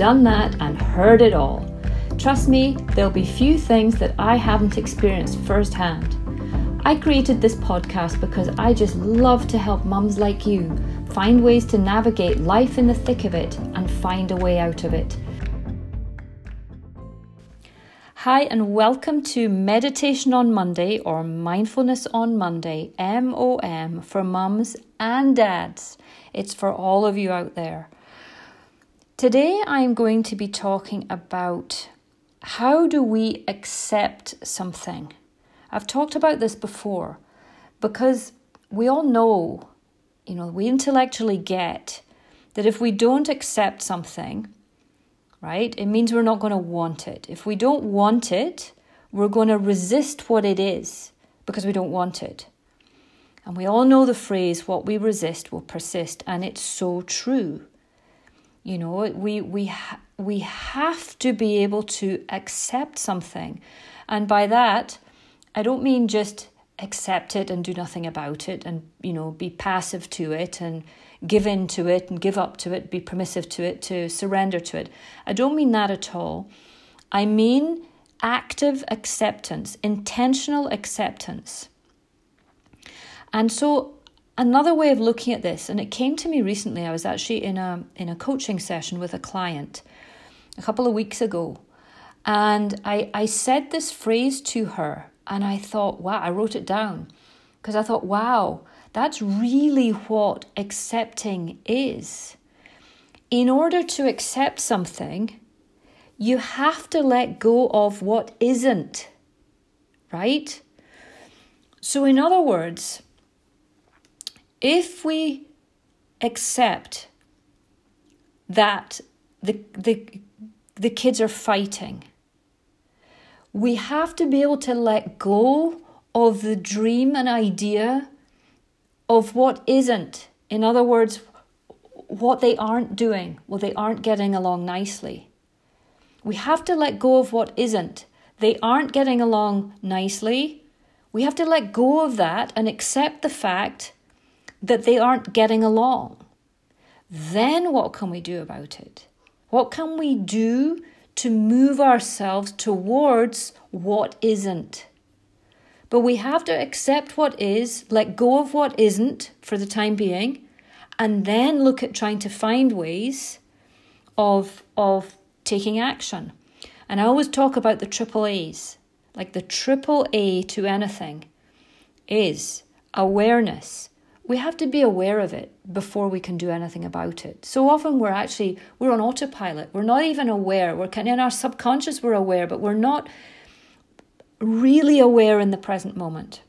done that, and heard it all. Trust me, there'll be few things that I haven't experienced firsthand. I created this podcast because I just love to help mums like you find ways to navigate life in the thick of it and find a way out of it. Hi, and welcome to Meditation on Monday or Mindfulness on Monday, MOM, for mums and dads. It's for all of you out there. Today I'm going to be talking about how do we accept something. I've talked about this before because we all know, you know, we intellectually get that if we don't accept something, right, it means we're not going to want it. If we don't want it, we're going to resist what it is because we don't want it. And we all know the phrase, what we resist will persist, and it's so true. You know, we we we have to be able to accept something, and by that, I don't mean just accept it and do nothing about it, and you know, be passive to it and give in to it and give up to it, be permissive to it, to surrender to it. I don't mean that at all. I mean active acceptance, intentional acceptance. And so Another way of looking at this, and it came to me recently, I was actually in a in a coaching session with a client a couple of weeks ago. And I, I said this phrase to her, and I thought, wow, I wrote it down because I thought, wow, that's really what accepting is. In order to accept something, you have to let go of what isn't, right? So, in other words, if we accept that the, the, the kids are fighting, we have to be able to let go of the dream and idea of what isn't. In other words, what they aren't doing, what they aren't getting along nicely. We have to let go of what isn't. They aren't getting along nicely. We have to let go of that and accept the fact that they aren't getting along. Then what can we do about it? What can we do to move ourselves towards what isn't? But we have to accept what is, let go of what isn't for the time being, and then look at trying to find ways of, of taking action. And I always talk about the triple A's. Like the triple A to anything is awareness, we have to be aware of it before we can do anything about it. So often we're actually we're on autopilot. We're not even aware. We're kind of in our subconscious we're aware, but we're not really aware in the present moment.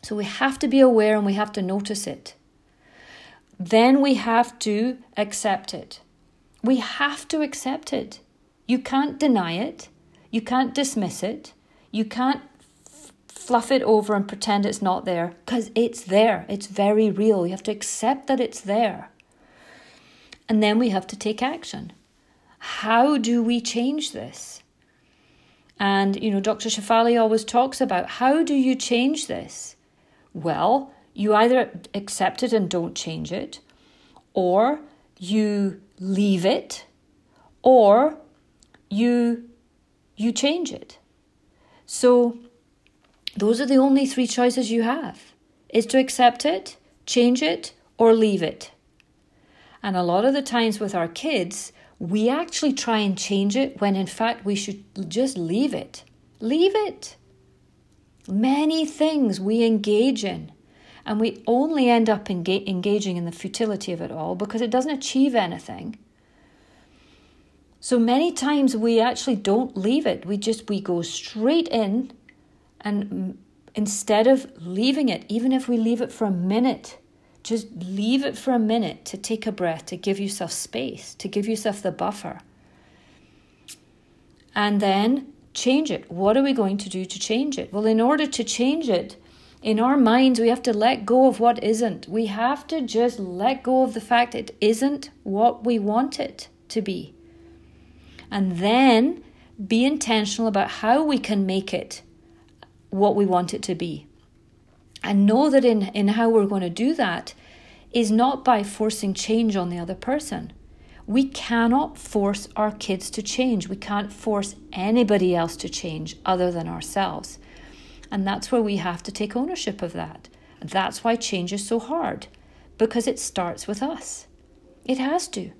So we have to be aware and we have to notice it. Then we have to accept it. We have to accept it. You can't deny it. You can't dismiss it. You can't fluff it over and pretend it's not there because it's there. It's very real. You have to accept that it's there. And then we have to take action. How do we change this? And, you know, Dr. Shefali always talks about how do you change this? Well, you either accept it and don't change it, or you leave it, or you you change it. So those are the only three choices you have is to accept it, change it, or leave it. And a lot of the times with our kids, we actually try and change it when in fact we should just leave it. Leave it. Many things we engage in, and we only end up enga- engaging in the futility of it all because it doesn't achieve anything. So many times we actually don't leave it. We just we go straight in and instead of leaving it, even if we leave it for a minute, just leave it for a minute to take a breath, to give yourself space, to give yourself the buffer. and then change it. What are we going to do to change it? Well, in order to change it, in our minds, we have to let go of what isn't. We have to just let go of the fact it isn't what we want it to be. And then be intentional about how we can make it what we want it to be. And know that in, in how we're going to do that is not by forcing change on the other person. We cannot force our kids to change. We can't force anybody else to change other than ourselves. And that's where we have to take ownership of that. That's why change is so hard, because it starts with us. It has to.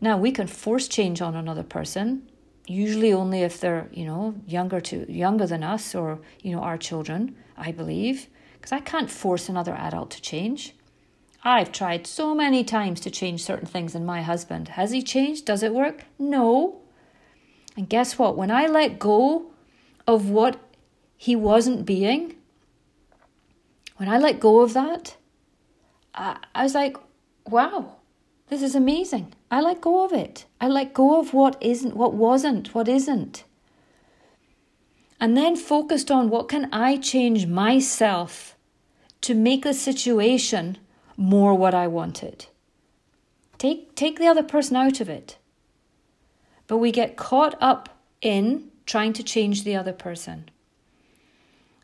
Now, we can force change on another person, usually only if they're, you know, younger to younger than us or, you know, our children, I believe, because I can't force another adult to change. I've tried so many times to change certain things in my husband. Has he changed? Does it work? No. And guess what? When I let go of what he wasn't being, when I let go of that, I, I was like, wow, this is amazing. I let go of it. I let go of what isn't, what wasn't, what isn't. And then focused on what can I change myself to make the situation more what I wanted. Take, take the other person out of it. But we get caught up in trying to change the other person.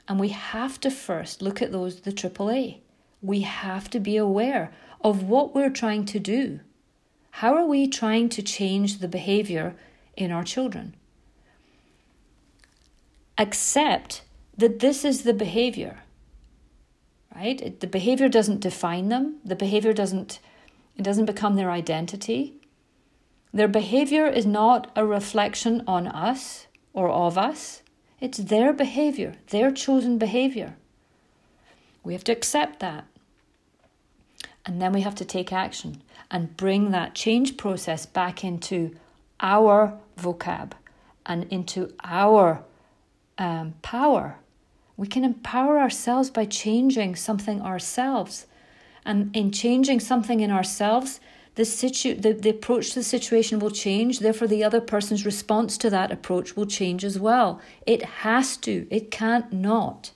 And we have to first look at those, the AAA. We have to be aware of what we're trying to do. How are we trying to change the behavior in our children? Accept that this is the behavior, right? the behavior doesn't define them. The behavior doesn't, it doesn't become their identity. Their behavior is not a reflection on us or of us. It's their behavior, their chosen behavior. We have to accept that. And then we have to take action and bring that change process back into our vocab and into our um, power. We can empower ourselves by changing something ourselves. And in changing something in ourselves, the, situ- the, the approach to the situation will change. Therefore, the other person's response to that approach will change as well. It has to, it can't not.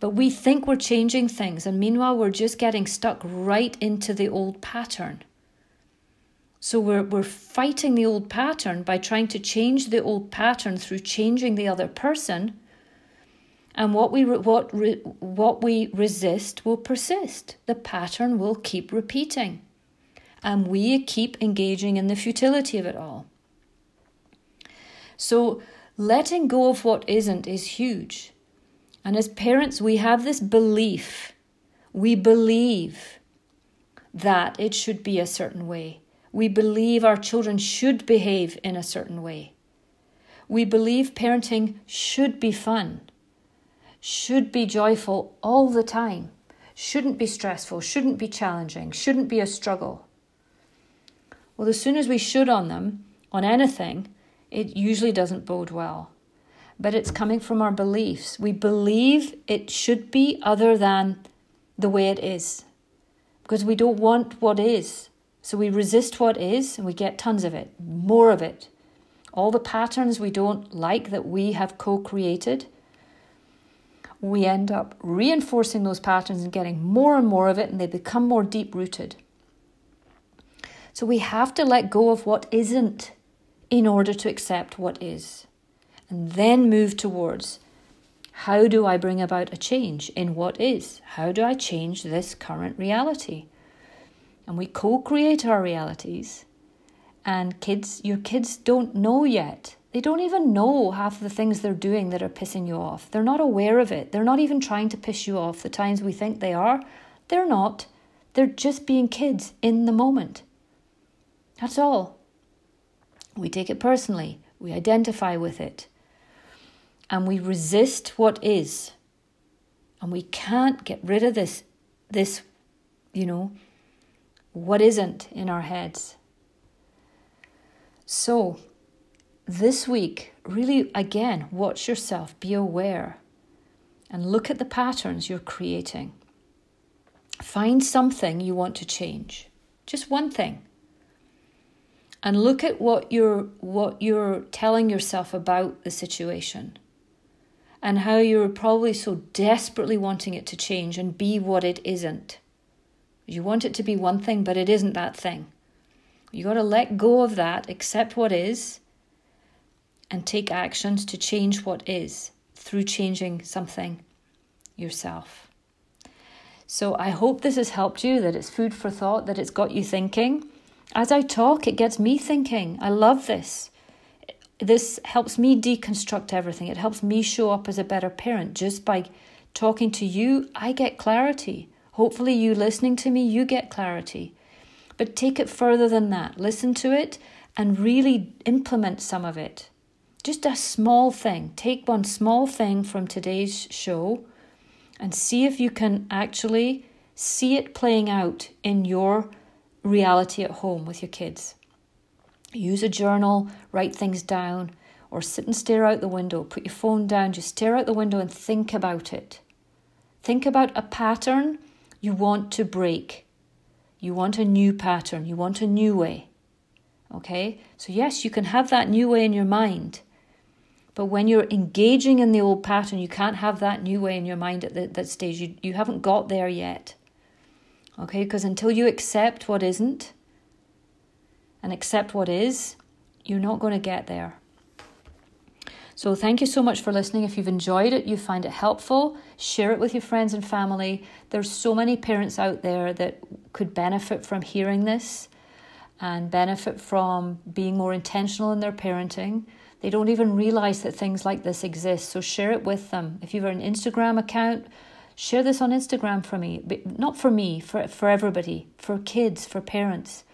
But we think we're changing things, and meanwhile, we're just getting stuck right into the old pattern. So we're, we're fighting the old pattern by trying to change the old pattern through changing the other person and what we, what, what we resist will persist. The pattern will keep repeating. And we keep engaging in the futility of it all. So, letting go of what isn't is huge. And as parents, we have this belief. We believe that it should be a certain way. We believe our children should behave in a certain way. We believe parenting should be fun should be joyful all the time, shouldn't be stressful, shouldn't be challenging, shouldn't be a struggle. Well, as soon as we should on them, on anything, it usually doesn't bode well. But it's coming from our beliefs. We believe it should be other than the way it is because we don't want what is. So we resist what is and we get tons of it, more of it. All the patterns we don't like that we have co created we end up reinforcing those patterns and getting more and more of it, and they become more deep rooted. So we have to let go of what isn't in order to accept what is, and then move towards how do I bring about a change in what is? How do I change this current reality? And we co create our realities. And kids, your kids don't know yet they don't even know half of the things they're doing that are pissing you off. They're not aware of it. They're not even trying to piss you off the times we think they are. They're not. They're just being kids in the moment. That's all. We take it personally, we identify with it, and we resist what is. And we can't get rid of this, this, you know, what isn't in our heads. So, this week, really again, watch yourself, be aware, and look at the patterns you're creating. Find something you want to change, just one thing. and look at what you're what you're telling yourself about the situation and how you're probably so desperately wanting it to change and be what it isn't. You want it to be one thing, but it isn't that thing. You got to let go of that, accept what is, and take actions to change what is through changing something yourself. So I hope this has helped you, that it's food for thought, that it's got you thinking. As I talk, it gets me thinking. I love this. This helps me deconstruct everything. It helps me show up as a better parent. Just by talking to you, I get clarity. Hopefully, you listening to me, you get clarity. But take it further than that. Listen to it and really implement some of it. Just a small thing. Take one small thing from today's show and see if you can actually see it playing out in your reality at home with your kids. Use a journal, write things down, or sit and stare out the window. Put your phone down, just stare out the window and think about it. Think about a pattern you want to break. You want a new pattern, you want a new way. Okay? So, yes, you can have that new way in your mind. But when you're engaging in the old pattern, you can't have that new way in your mind at the, that stage. You, you haven't got there yet. Okay? Because until you accept what isn't, and accept what is, you're not going to get there. So, thank you so much for listening. If you've enjoyed it, you find it helpful, share it with your friends and family. There's so many parents out there that could benefit from hearing this and benefit from being more intentional in their parenting. They don't even realize that things like this exist. So, share it with them. If you have an Instagram account, share this on Instagram for me. But not for me, for, for everybody, for kids, for parents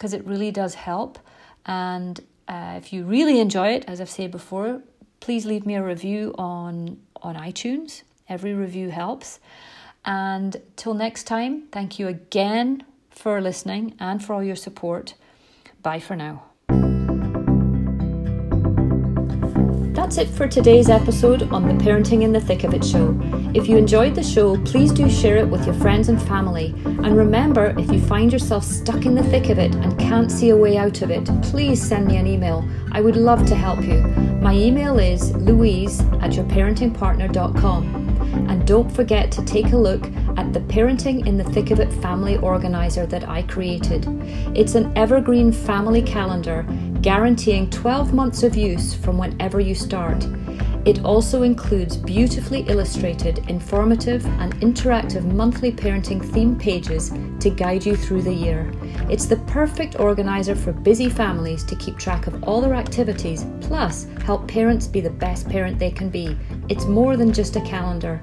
because it really does help. And uh, if you really enjoy it, as I've said before, please leave me a review on on iTunes. Every review helps. And till next time, thank you again for listening and for all your support. Bye for now. That's it for today's episode on the Parenting in the Thick of It show. If you enjoyed the show, please do share it with your friends and family. And remember, if you find yourself stuck in the thick of it and can't see a way out of it, please send me an email. I would love to help you. My email is louise at yourparentingpartner.com. And don't forget to take a look at the Parenting in the Thick of It family organizer that I created. It's an evergreen family calendar guaranteeing 12 months of use from whenever you start. It also includes beautifully illustrated, informative, and interactive monthly parenting theme pages to guide you through the year. It's the perfect organizer for busy families to keep track of all their activities, plus help parents be the best parent they can be. It's more than just a calendar.